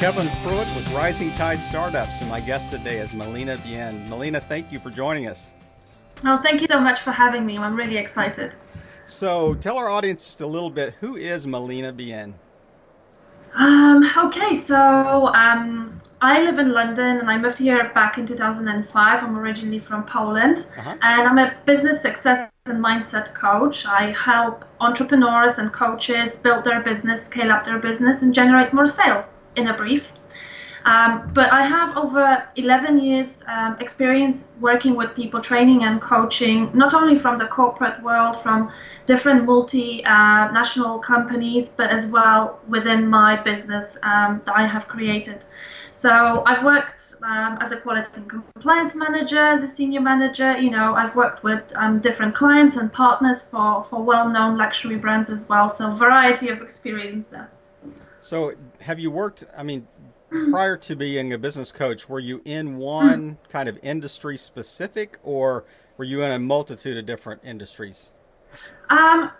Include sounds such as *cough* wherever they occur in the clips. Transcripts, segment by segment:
Kevin Pruitt with Rising Tide Startups, and my guest today is Melina Bien. Melina, thank you for joining us. Oh, thank you so much for having me. I'm really excited. So, tell our audience just a little bit who is Melina Bien? Um, okay, so um, I live in London and I moved here back in 2005. I'm originally from Poland uh-huh. and I'm a business success and mindset coach. I help entrepreneurs and coaches build their business, scale up their business, and generate more sales in a brief. Um, but I have over 11 years um, experience working with people, training and coaching, not only from the corporate world, from different multinational uh, companies, but as well within my business um, that I have created. So I've worked um, as a quality and compliance manager, as a senior manager. You know, I've worked with um, different clients and partners for, for well-known luxury brands as well. So variety of experience there. So have you worked? I mean, prior to being a business coach, were you in one kind of industry specific, or were you in a multitude of different industries? Um,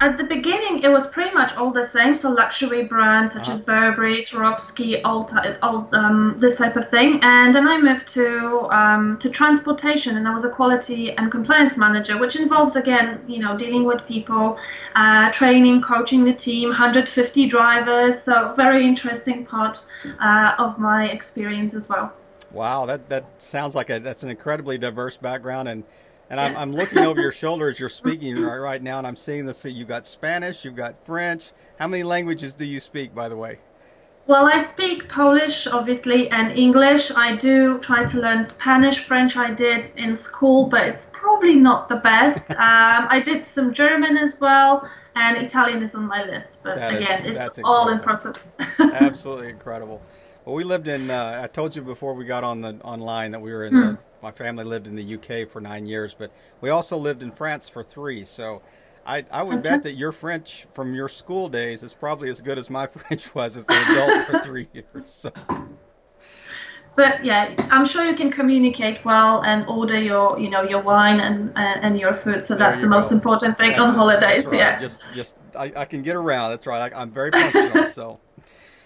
at the beginning, it was pretty much all the same. So luxury brands such uh-huh. as Burberry, Swarovski, all, all um, this type of thing. And then I moved to um, to transportation, and I was a quality and compliance manager, which involves again, you know, dealing with people, uh, training, coaching the team, 150 drivers. So very interesting part uh, of my experience as well. Wow, that that sounds like a that's an incredibly diverse background and and I'm, I'm looking over your shoulder as you're speaking right, right now, and I'm seeing this. You've got Spanish, you've got French. How many languages do you speak, by the way? Well, I speak Polish, obviously, and English. I do try to learn Spanish. French I did in school, but it's probably not the best. *laughs* um, I did some German as well, and Italian is on my list. But that again, is, it's all in process. Absolutely *laughs* incredible. Well, we lived in. Uh, I told you before we got on the online that we were in. Mm. The, my family lived in the UK for nine years, but we also lived in France for three. So, I I would bet that your French from your school days is probably as good as my *laughs* French was as an adult for three *laughs* years. So. But yeah, I'm sure you can communicate well and order your, you know, your wine and uh, and your food. So that's the go. most important thing that's, on holidays. Right. Yeah. Just just I, I can get around. That's right. I, I'm very punctual. *laughs* so.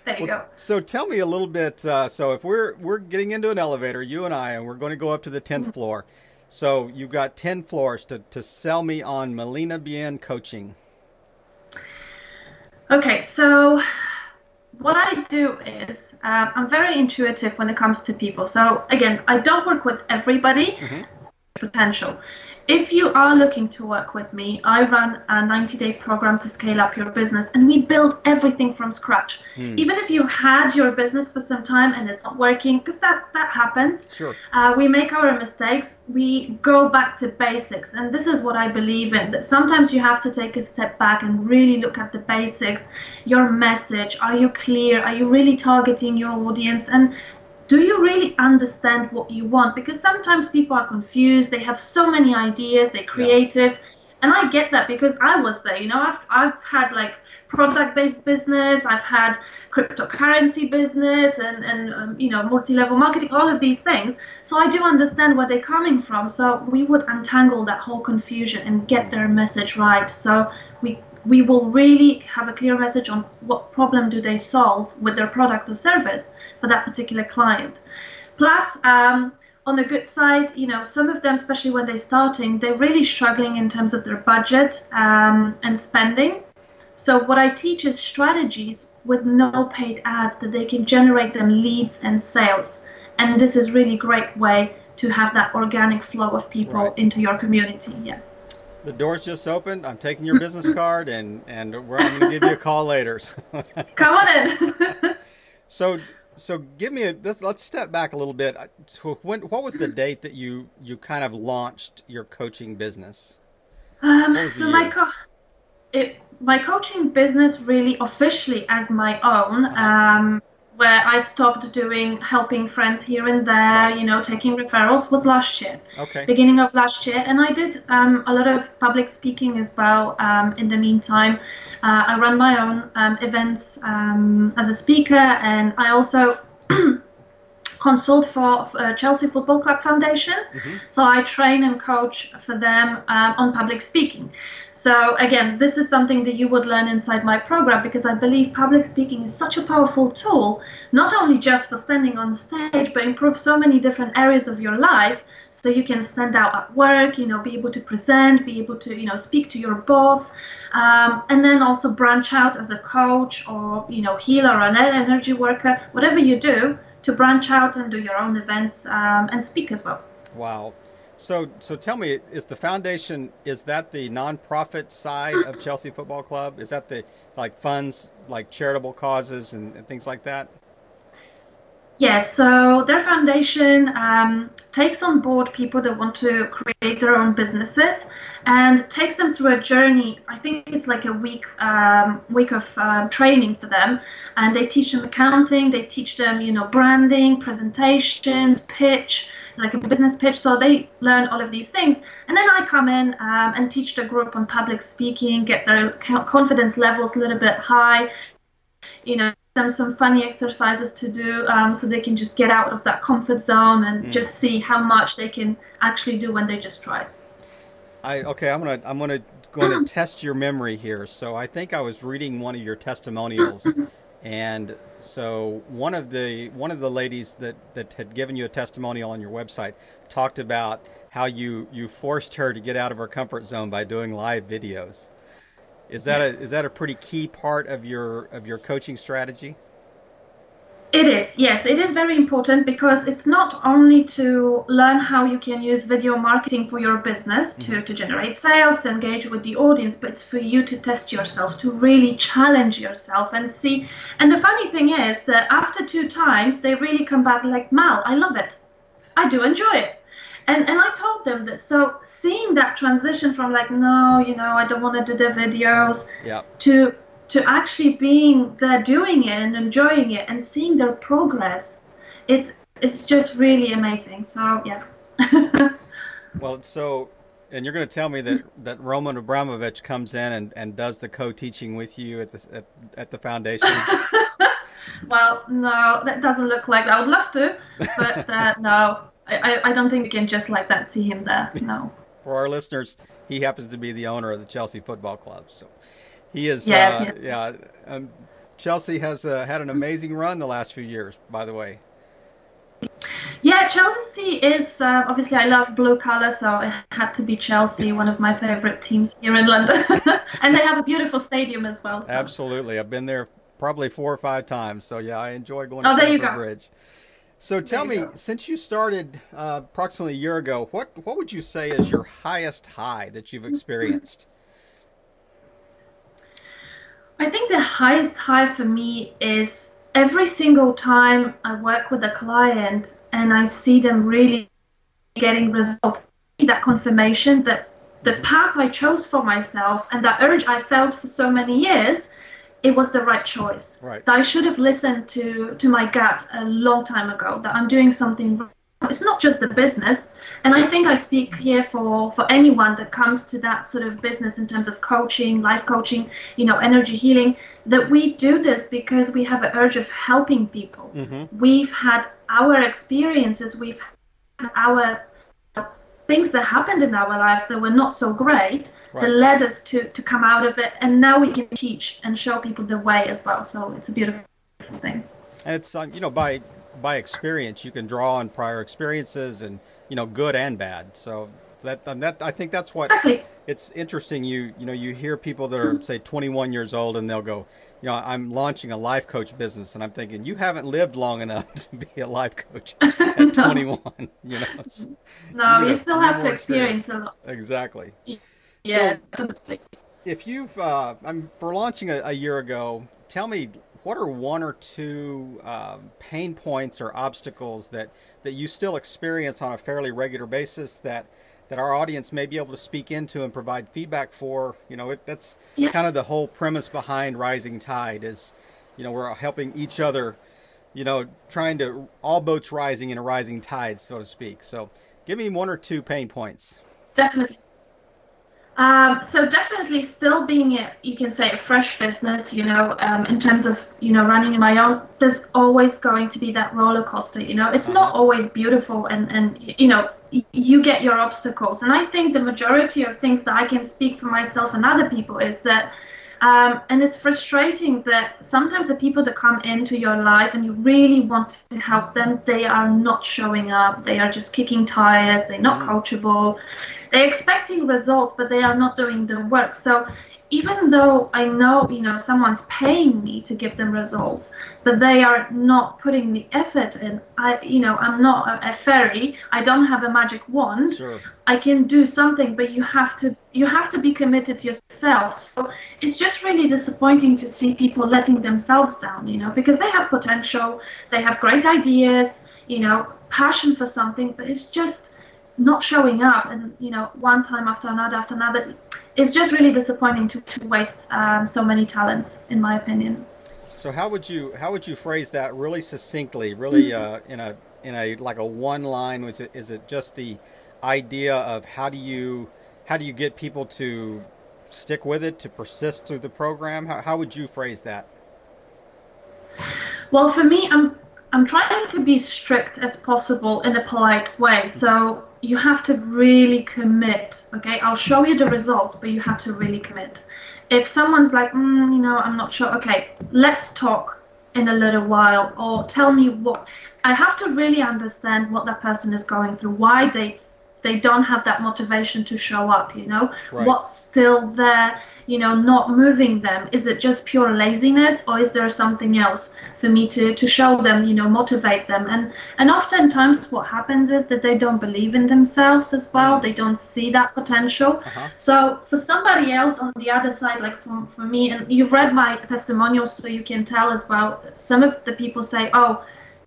There you well, go. So tell me a little bit. Uh, so if we're we're getting into an elevator, you and I, and we're going to go up to the 10th mm-hmm. floor. So you've got ten floors to to sell me on Melina Bien coaching. Okay, so what I do is uh, I'm very intuitive when it comes to people. So again, I don't work with everybody. Mm-hmm. Potential. If you are looking to work with me, I run a 90 day program to scale up your business and we build everything from scratch. Hmm. Even if you had your business for some time and it's not working, because that, that happens, sure. Uh, we make our mistakes, we go back to basics. And this is what I believe in that sometimes you have to take a step back and really look at the basics. Your message, are you clear? Are you really targeting your audience? And do you really understand what you want? Because sometimes people are confused, they have so many ideas, they're creative. Yeah. And I get that because I was there. You know, I've, I've had like product based business, I've had cryptocurrency business, and, and um, you know, multi level marketing, all of these things. So I do understand where they're coming from. So we would untangle that whole confusion and get their message right. So we we will really have a clear message on what problem do they solve with their product or service for that particular client. Plus, um, on the good side, you know, some of them, especially when they're starting, they're really struggling in terms of their budget um, and spending. So what I teach is strategies with no paid ads that they can generate them leads and sales. And this is really great way to have that organic flow of people right. into your community. Yeah. The door's just opened. I'm taking your business card, and and I'm going to give you a call later. *laughs* Come on in. *laughs* so so give me a let's, let's step back a little bit. So when what was the date that you you kind of launched your coaching business? Um, so my co- it, my coaching business really officially as my own. Uh-huh. Um, where I stopped doing helping friends here and there, you know, taking referrals was last year. Okay. Beginning of last year, and I did um, a lot of public speaking as well. Um, in the meantime, uh, I run my own um, events um, as a speaker, and I also *clears throat* consult for uh, Chelsea Football Club Foundation. Mm-hmm. So I train and coach for them um, on public speaking. So again, this is something that you would learn inside my program because I believe public speaking is such a powerful tool, not only just for standing on stage, but improve so many different areas of your life. So you can stand out at work, you know, be able to present, be able to, you know, speak to your boss, um, and then also branch out as a coach or, you know, healer or an energy worker, whatever you do to branch out and do your own events um, and speak as well. Wow. So, so tell me, is the foundation is that the nonprofit side of Chelsea Football Club? Is that the like funds, like charitable causes and, and things like that? Yes, so their foundation um, takes on board people that want to create their own businesses and takes them through a journey. I think it's like a week um, week of uh, training for them, and they teach them accounting. They teach them, you know, branding, presentations, pitch, like a business pitch. So they learn all of these things, and then I come in um, and teach the group on public speaking, get their confidence levels a little bit high, you know them some funny exercises to do um, so they can just get out of that comfort zone and mm. just see how much they can actually do when they just try. I okay, I'm gonna I'm gonna going to *clears throat* test your memory here. So I think I was reading one of your testimonials, *clears throat* and so one of the one of the ladies that that had given you a testimonial on your website talked about how you you forced her to get out of her comfort zone by doing live videos. Is that a is that a pretty key part of your of your coaching strategy? It is, yes, it is very important because it's not only to learn how you can use video marketing for your business to, mm-hmm. to generate sales, to engage with the audience, but it's for you to test yourself, to really challenge yourself and see. And the funny thing is that after two times, they really come back like, Mal, I love it. I do enjoy it and and I told them this. So seeing that transition from like, no, you know, I don't want to do the videos, yeah. to to actually being there doing it and enjoying it and seeing their progress, it's it's just really amazing. So yeah. *laughs* well, so and you're going to tell me that, that Roman Abramovich comes in and, and does the co-teaching with you at the at, at the foundation. *laughs* well, no, that doesn't look like that. I would love to, but uh, no, I, I don't think we can just like that see him there. *laughs* No. For our listeners, he happens to be the owner of the Chelsea Football Club. So he is. Yes, uh, yes. Yeah. Um, Chelsea has uh, had an amazing run the last few years, by the way. Yeah, Chelsea is uh, obviously I love blue color, so it had to be Chelsea, one of my favorite teams here in London, *laughs* and they have a beautiful stadium as well. So. Absolutely, I've been there probably four or five times, so yeah, I enjoy going oh, to Stamford Bridge. So tell me, go. since you started uh, approximately a year ago, what what would you say is your highest high that you've experienced? I think the highest high for me is every single time I work with a client and I see them really getting results, that confirmation that the path I chose for myself and that urge I felt for so many years it was the right choice. Right. That I should have listened to to my gut a long time ago. That I'm doing something. It's not just the business, and I think I speak here for for anyone that comes to that sort of business in terms of coaching, life coaching, you know, energy healing. That we do this because we have an urge of helping people. Mm-hmm. We've had our experiences. We've had our things that happened in our life that were not so great right. that led us to, to come out of it. And now we can teach and show people the way as well. So it's a beautiful thing. And it's, um, you know, by, by experience, you can draw on prior experiences and, you know, good and bad. So that, um, that I think that's what exactly. it's interesting. You, you know, you hear people that are say 21 years old and they'll go, you know, I'm launching a life coach business, and I'm thinking you haven't lived long enough *laughs* to be a life coach *laughs* at no. 21. *laughs* You know, no, you, you still have to experience, experience a lot. Exactly. Yeah. So, if you've, uh, I'm for launching a, a, year ago, tell me what are one or two um, pain points or obstacles that that you still experience on a fairly regular basis that that our audience may be able to speak into and provide feedback for. You know, it, that's yeah. kind of the whole premise behind Rising Tide is, you know, we're helping each other, you know, trying to all boats rising in a rising tide, so to speak. So, give me one or two pain points. Definitely. Um, so definitely still being a, you can say a fresh business, you know, um, in terms of, you know, running my own, there's always going to be that roller coaster, you know, it's uh-huh. not always beautiful and, and, you know, you get your obstacles. And I think the majority of things that I can speak for myself and other people is that, um, and it's frustrating that sometimes the people that come into your life and you really want to help them, they are not showing up. They are just kicking tires. They're not mm. coachable they're expecting results, but they are not doing the work. So even though I know, you know, someone's paying me to give them results, but they are not putting the effort in. I, you know, I'm not a, a fairy. I don't have a magic wand. Sure. I can do something, but you have to, you have to be committed yourself. So it's just really disappointing to see people letting themselves down, you know, because they have potential, they have great ideas, you know, passion for something, but it's just not showing up and you know one time after another after another it's just really disappointing to, to waste um, so many talents in my opinion. So how would you how would you phrase that really succinctly really uh, in a in a like a one line? Was it is it just the idea of how do you how do you get people to stick with it to persist through the program? How, how would you phrase that? Well for me i'm i'm trying to be strict as possible in a polite way. So you have to really commit. Okay, I'll show you the results, but you have to really commit. If someone's like, mm, you know, I'm not sure. Okay, let's talk in a little while, or tell me what. I have to really understand what that person is going through, why they they don't have that motivation to show up you know right. what's still there you know not moving them is it just pure laziness or is there something else for me to to show them you know motivate them and and oftentimes what happens is that they don't believe in themselves as well mm. they don't see that potential uh-huh. so for somebody else on the other side like for, for me and you've read my testimonials so you can tell as well some of the people say oh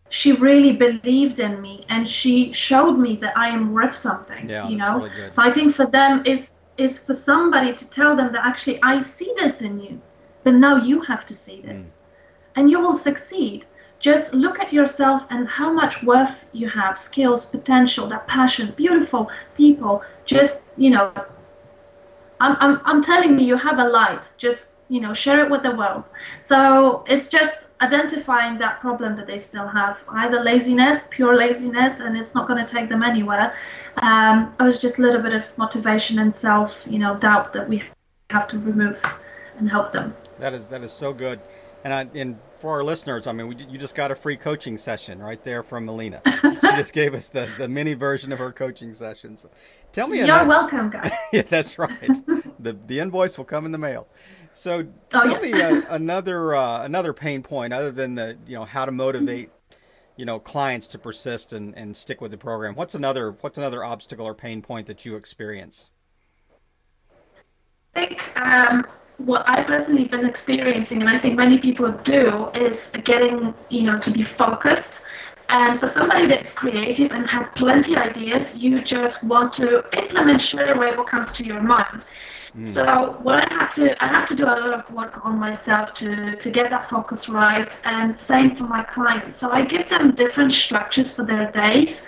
she really believed in me and she showed me that I am worth something. Yeah, you know. Really so I think for them is is for somebody to tell them that actually I see this in you, but now you have to see this, mm. and you will succeed. Just look at yourself and how much worth you have, skills, potential, that passion, beautiful people. Just you know, I'm I'm I'm telling you, you have a light. Just you know, share it with the world. So it's just identifying that problem that they still have either laziness pure laziness and it's not going to take them anywhere um, or it's just a little bit of motivation and self you know doubt that we have to remove and help them that is that is so good and I, and for our listeners, I mean, we, you just got a free coaching session right there from Melina. *laughs* she just gave us the, the mini version of her coaching sessions. Tell me, you're another, welcome, guys. *laughs* yeah, that's right. the the invoice will come in the mail. So oh, tell yeah. me uh, another uh, another pain point other than the you know how to motivate you know clients to persist and, and stick with the program. What's another what's another obstacle or pain point that you experience? I think um, what I've personally been experiencing, and I think many people do, is getting you know to be focused. And for somebody that's creative and has plenty of ideas, you just want to implement straight away what comes to your mind. Mm. So what I had to I had to do a lot of work on myself to to get that focus right, and same for my clients. So I give them different structures for their days,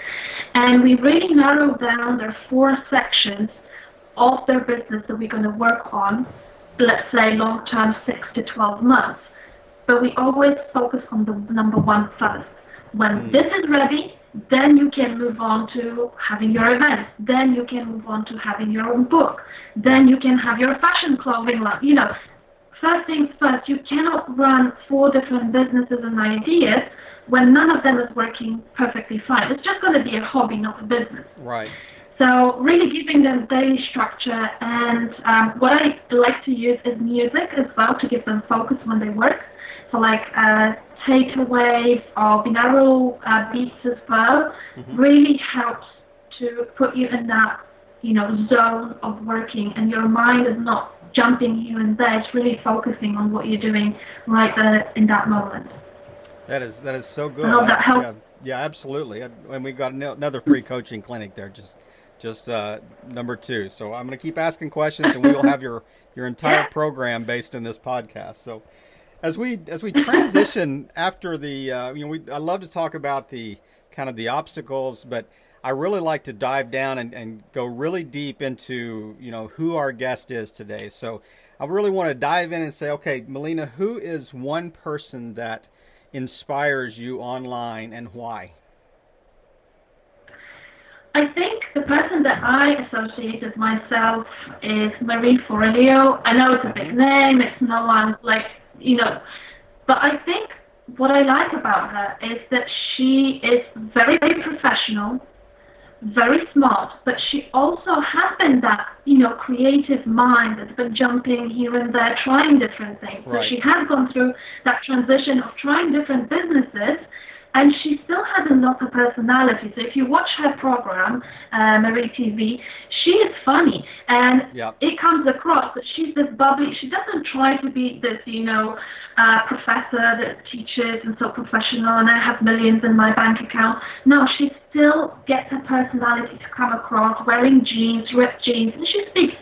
and we really narrow down their four sections of their business that we're going to work on. Let's say long term, six to twelve months. But we always focus on the number one first. When mm. this is ready, then you can move on to having your events. Then you can move on to having your own book. Then you can have your fashion clothing line. You know, first things first, you cannot run four different businesses and ideas when none of them is working perfectly fine. It's just going to be a hobby, not a business. Right. So really giving them daily structure and um, what I like to use is music as well to give them focus when they work. So like uh, takeaways or binaural uh, beats as well. Mm-hmm. really helps to put you in that you know zone of working and your mind is not jumping here and there. It's really focusing on what you're doing right there in that moment. That is that is so good. I that helps. Yeah, yeah absolutely. And we've got another free coaching clinic there just just uh, number two. So i'm going to keep asking questions and we will have your your entire *laughs* program based in this podcast. So as we as we transition after the uh, you know we I love to talk about the kind of the obstacles, but I really like to dive down and, and go really deep into you know who our guest is today. So I really want to dive in and say, okay, Melina, who is one person that inspires you online and why? I think the person that I associated myself is Marie Forleo. I know it's a big mm-hmm. name, it's no one like, you know, but I think what I like about her is that she is very, very professional very smart, but she also has been that, you know, creative mind that's been jumping here and there, trying different things. Right. So she has gone through that transition of trying different businesses and she still has a lot of personality. So if you watch her program, uh, Marie TV, she is funny, and yep. it comes across that she's this bubbly. She doesn't try to be this, you know, uh, professor that teaches and so professional, and I have millions in my bank account. No, she still gets her personality to come across, wearing jeans, ripped jeans, and she speaks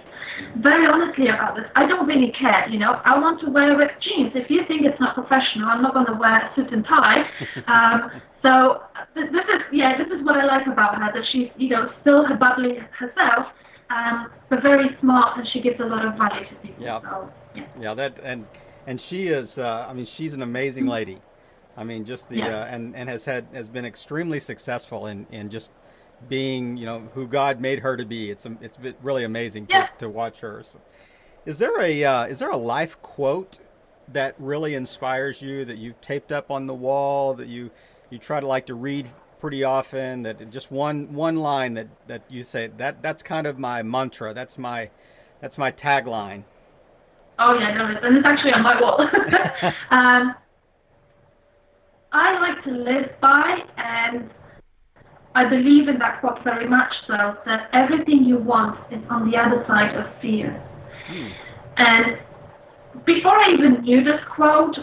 very honestly about this. I don't really care, you know. I want to wear ripped jeans. If you think it's not professional, I'm not going to wear a suit and tie. *laughs* Um, so this is, yeah, this is what I like about her, that she's, you know, still her bubbly herself, um, but very smart, and she gives a lot of value to people. Yeah. So, yeah. Yeah, that and and she is. Uh, I mean, she's an amazing mm-hmm. lady. I mean, just the yeah. uh, and and has had has been extremely successful in in just being, you know, who God made her to be. It's it's really amazing to, yeah. to watch her. So, is there a uh, is there a life quote that really inspires you that you've taped up on the wall that you you try to like to read pretty often? That just one one line that that you say that that's kind of my mantra. That's my that's my tagline. Oh yeah, no, and it's actually on my wall. *laughs* *laughs* um, I like to live by and I believe in that quote very much so, that everything you want is on the other side of fear. Hmm. And before I even knew this quote,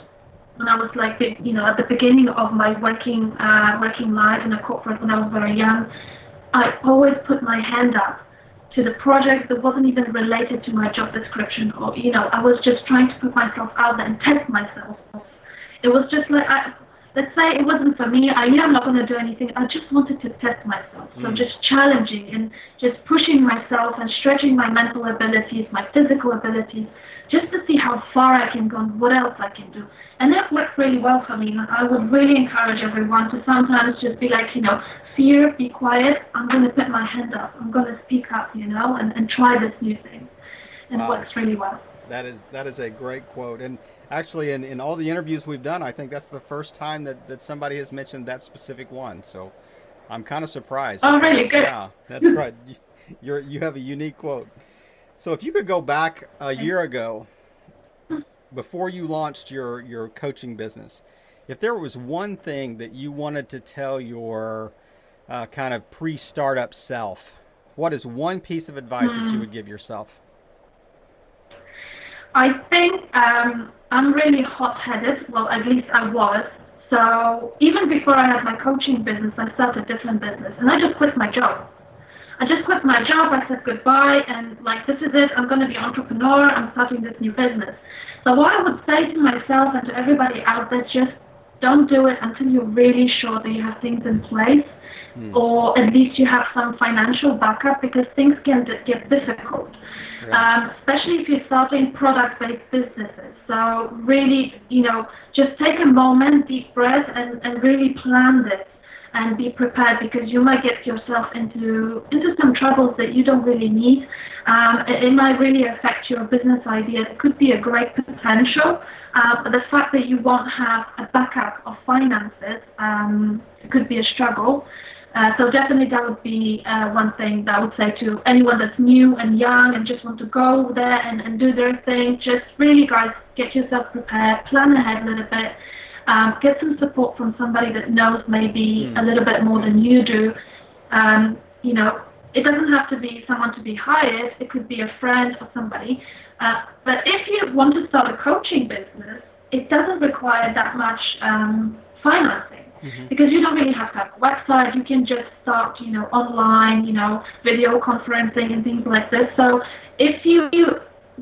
when I was like, you know, at the beginning of my working uh, working life in a corporate when I was very young, I always put my hand up to the project that wasn't even related to my job description, or you know, I was just trying to put myself out there and test myself. It was just like I, let's say it wasn't for me, I knew I'm not going to do anything. I just wanted to test myself. So mm. just challenging and just pushing myself and stretching my mental abilities, my physical abilities, just to see how far I can go and what else I can do. And that worked really well for me. And I would really encourage everyone to sometimes just be like, you know, fear, be quiet. I'm going to put my hand up. I'm going to speak up, you know, and, and try this new thing. And wow. it works really well. That is that is a great quote. And actually, in, in all the interviews we've done, I think that's the first time that, that somebody has mentioned that specific one. So I'm kind of surprised. Oh, because, really? Good. Yeah, that's right. *laughs* You're you have a unique quote. So if you could go back a year ago, before you launched your your coaching business, if there was one thing that you wanted to tell your uh, kind of pre-startup self, what is one piece of advice mm. that you hmm. would give yourself? I think um, I'm really hot-headed. Well, at least I was. So even before I had my coaching business, I started a different business, and I just quit my job. I just quit my job. I said goodbye, and like this is it. I'm going to be entrepreneur. I'm starting this new business. So what I would say to myself and to everybody out there, just don't do it until you're really sure that you have things in place, mm. or at least you have some financial backup, because things can get difficult um, especially if you're starting product-based businesses. So really, you know, just take a moment, deep breath, and, and really plan this and be prepared because you might get yourself into into some troubles that you don't really need. Um, it, it, might really affect your business idea. It could be a great potential, uh, but the fact that you won't have a backup of finances um, could be a struggle. Uh, so definitely that would be uh, one thing that I would say to anyone that's new and young and just want to go there and, and do their thing. Just really, guys, get yourself prepared, plan ahead a little bit, um, get some support from somebody that knows maybe mm, a little bit more good. than you do. Um, you know, it doesn't have to be someone to be hired. It could be a friend or somebody. Uh, but if you want to start a coaching business, it doesn't require that much um, financing mm-hmm. because you don't really have to have a website. You can just start, you know, online, you know, video conferencing and things like this. So if you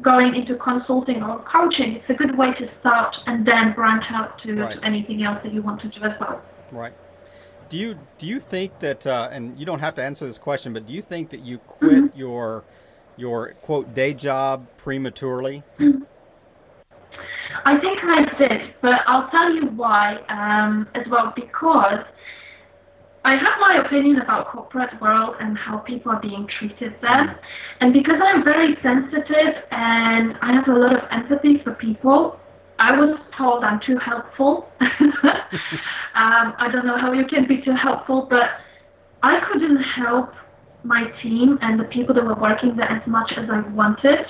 going into consulting or coaching, it's a good way to start and then branch out to, right. to anything else that you want to do as well. Right. do you do you think that uh, and you don't have to answer this question, but do you think that you quit mm-hmm. your your quote day job prematurely? Mm-hmm. I think I did, but I'll tell you why um, as well because I have my opinion about corporate world and how people are being treated there. And because I'm very sensitive and I have a lot of empathy for people, I was told I'm too helpful. *laughs* um, I don't know how you can be too helpful, but I couldn't help my team and the people that were working there as much as I wanted.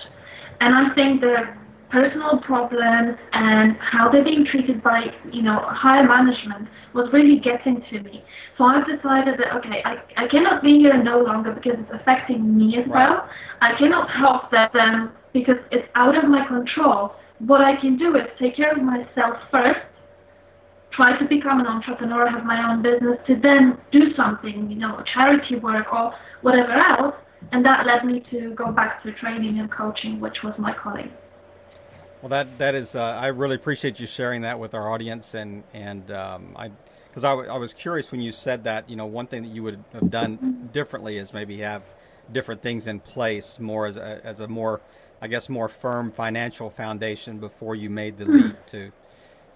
And I think that personal problems and how they're being treated by, you know, higher management was really getting to me. So I've decided that, okay, I, I cannot be here no longer because it's affecting me as right. well. I cannot help them um, because it's out of my control. What I can do is take care of myself first, try to become an entrepreneur, have my own business, to then do something, you know, charity work or whatever else. And that led me to go back to training and coaching, which was my calling. Well, that that is. Uh, I really appreciate you sharing that with our audience, and and um, I because I, w- I was curious when you said that. You know, one thing that you would have done differently is maybe have different things in place, more as a as a more, I guess, more firm financial foundation before you made the leap to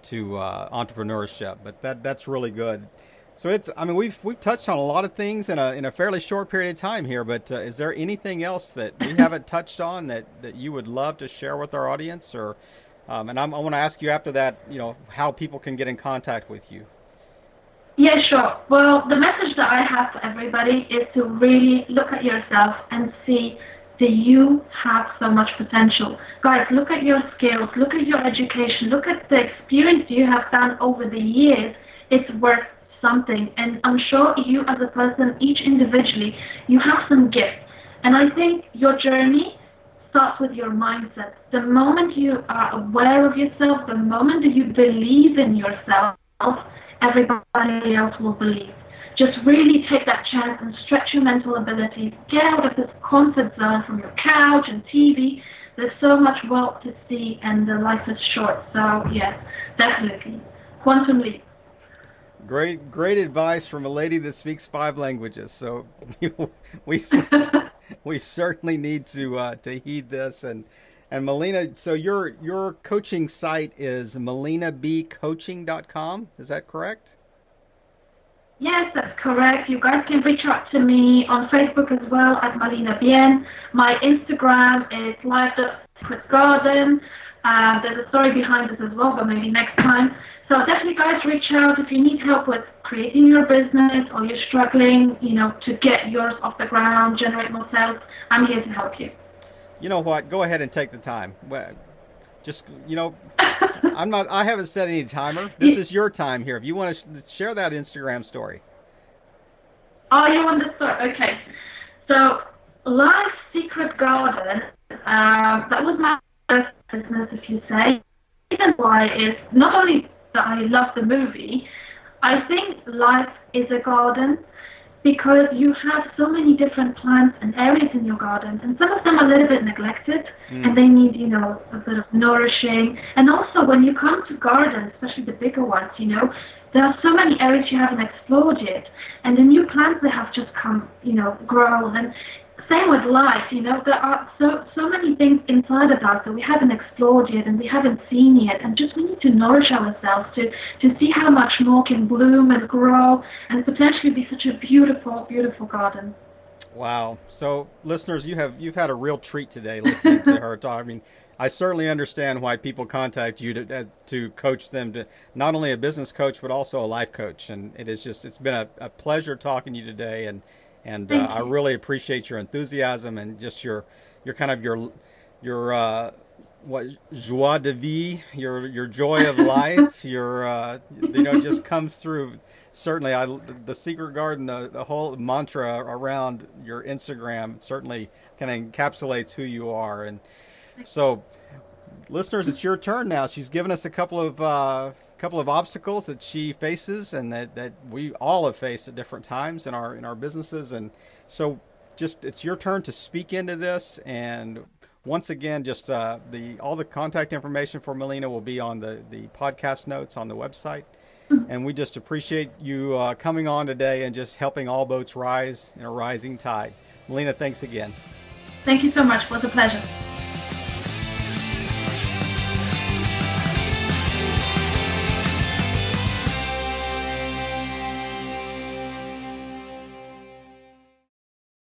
to uh, entrepreneurship. But that that's really good. So it's, I mean, we've we've touched on a lot of things in a in a fairly short period of time here. But uh, is there anything else that we *laughs* haven't touched on that that you would love to share with our audience? Or, um, and I'm, i want to ask you after that, you know, how people can get in contact with you. Yeah, sure. Well, the message that I have for everybody is to really look at yourself and see that you have so much potential. Guys, look at your skills, look at your education, look at the experience you have done over the years. It's worth something. And I'm sure you, as a person, each individually, you have some gifts. And I think your journey starts with your mindset. The moment you are aware of yourself, the moment that you believe in yourself, everybody else will believe. Just really take that chance and stretch your mental abilities. Get out of this comfort zone from your couch and TV. There's so much world to see, and the life is short. So, yes, definitely. Quantum leap. Great, great advice from a lady that speaks five languages. So *laughs* we we, certainly need to uh, to heed this. And and Melina, so your your coaching site is melinabcoaching.com. Is that correct? Yes, that's correct. You guys can reach out to me on Facebook as well at Melina Bien. My Instagram is live.garden. Uh, there's a story behind this as well, but maybe next time. So definitely guys reach out if you need help with creating your business or you're struggling, you know, to get yours off the ground, generate more sales. I'm here to help you. You know what? Go ahead and take the time. Just, you know, *laughs* I'm not, I haven't set any timer. This is your time here. If you want to share that Instagram story. Oh, you want the story? Okay. So, Life Secret Garden, uh, that was my first business, if you say. The reason why is not only that I love the movie, I think life is a garden because you have so many different plants and areas in your garden, and some of them are a little bit neglected, mm. and they need, you know, a bit of nourishing. And also, when you come to gardens, especially the bigger ones, you know, there are so many areas you haven't explored yet, and the new plants that have just come, you know, grown, and same with life, you know, there are so so many things inside of us that we haven't explored yet and we haven't seen yet, and just we need to nourish ourselves to to see how much more can bloom and grow and potentially be such a beautiful, beautiful garden. Wow! So, listeners, you have you've had a real treat today listening to *laughs* her talk. I mean, I certainly understand why people contact you to uh, to coach them to not only a business coach but also a life coach, and it is just it's been a, a pleasure talking to you today and and uh, I really appreciate your enthusiasm and just your your kind of your your uh, what joie de vie, your your joy of *laughs* life, your uh, you know just comes through. Certainly, I the secret garden, the, the whole mantra around your Instagram certainly kind of encapsulates who you are. And so, listeners, it's your turn now. She's given us a couple of uh, couple of obstacles that she faces and that, that we all have faced at different times in our in our businesses and so just it's your turn to speak into this and once again just uh, the all the contact information for Melina will be on the the podcast notes on the website and we just appreciate you uh, coming on today and just helping all boats rise in a rising tide. Melina, thanks again. Thank you so much. It was a pleasure.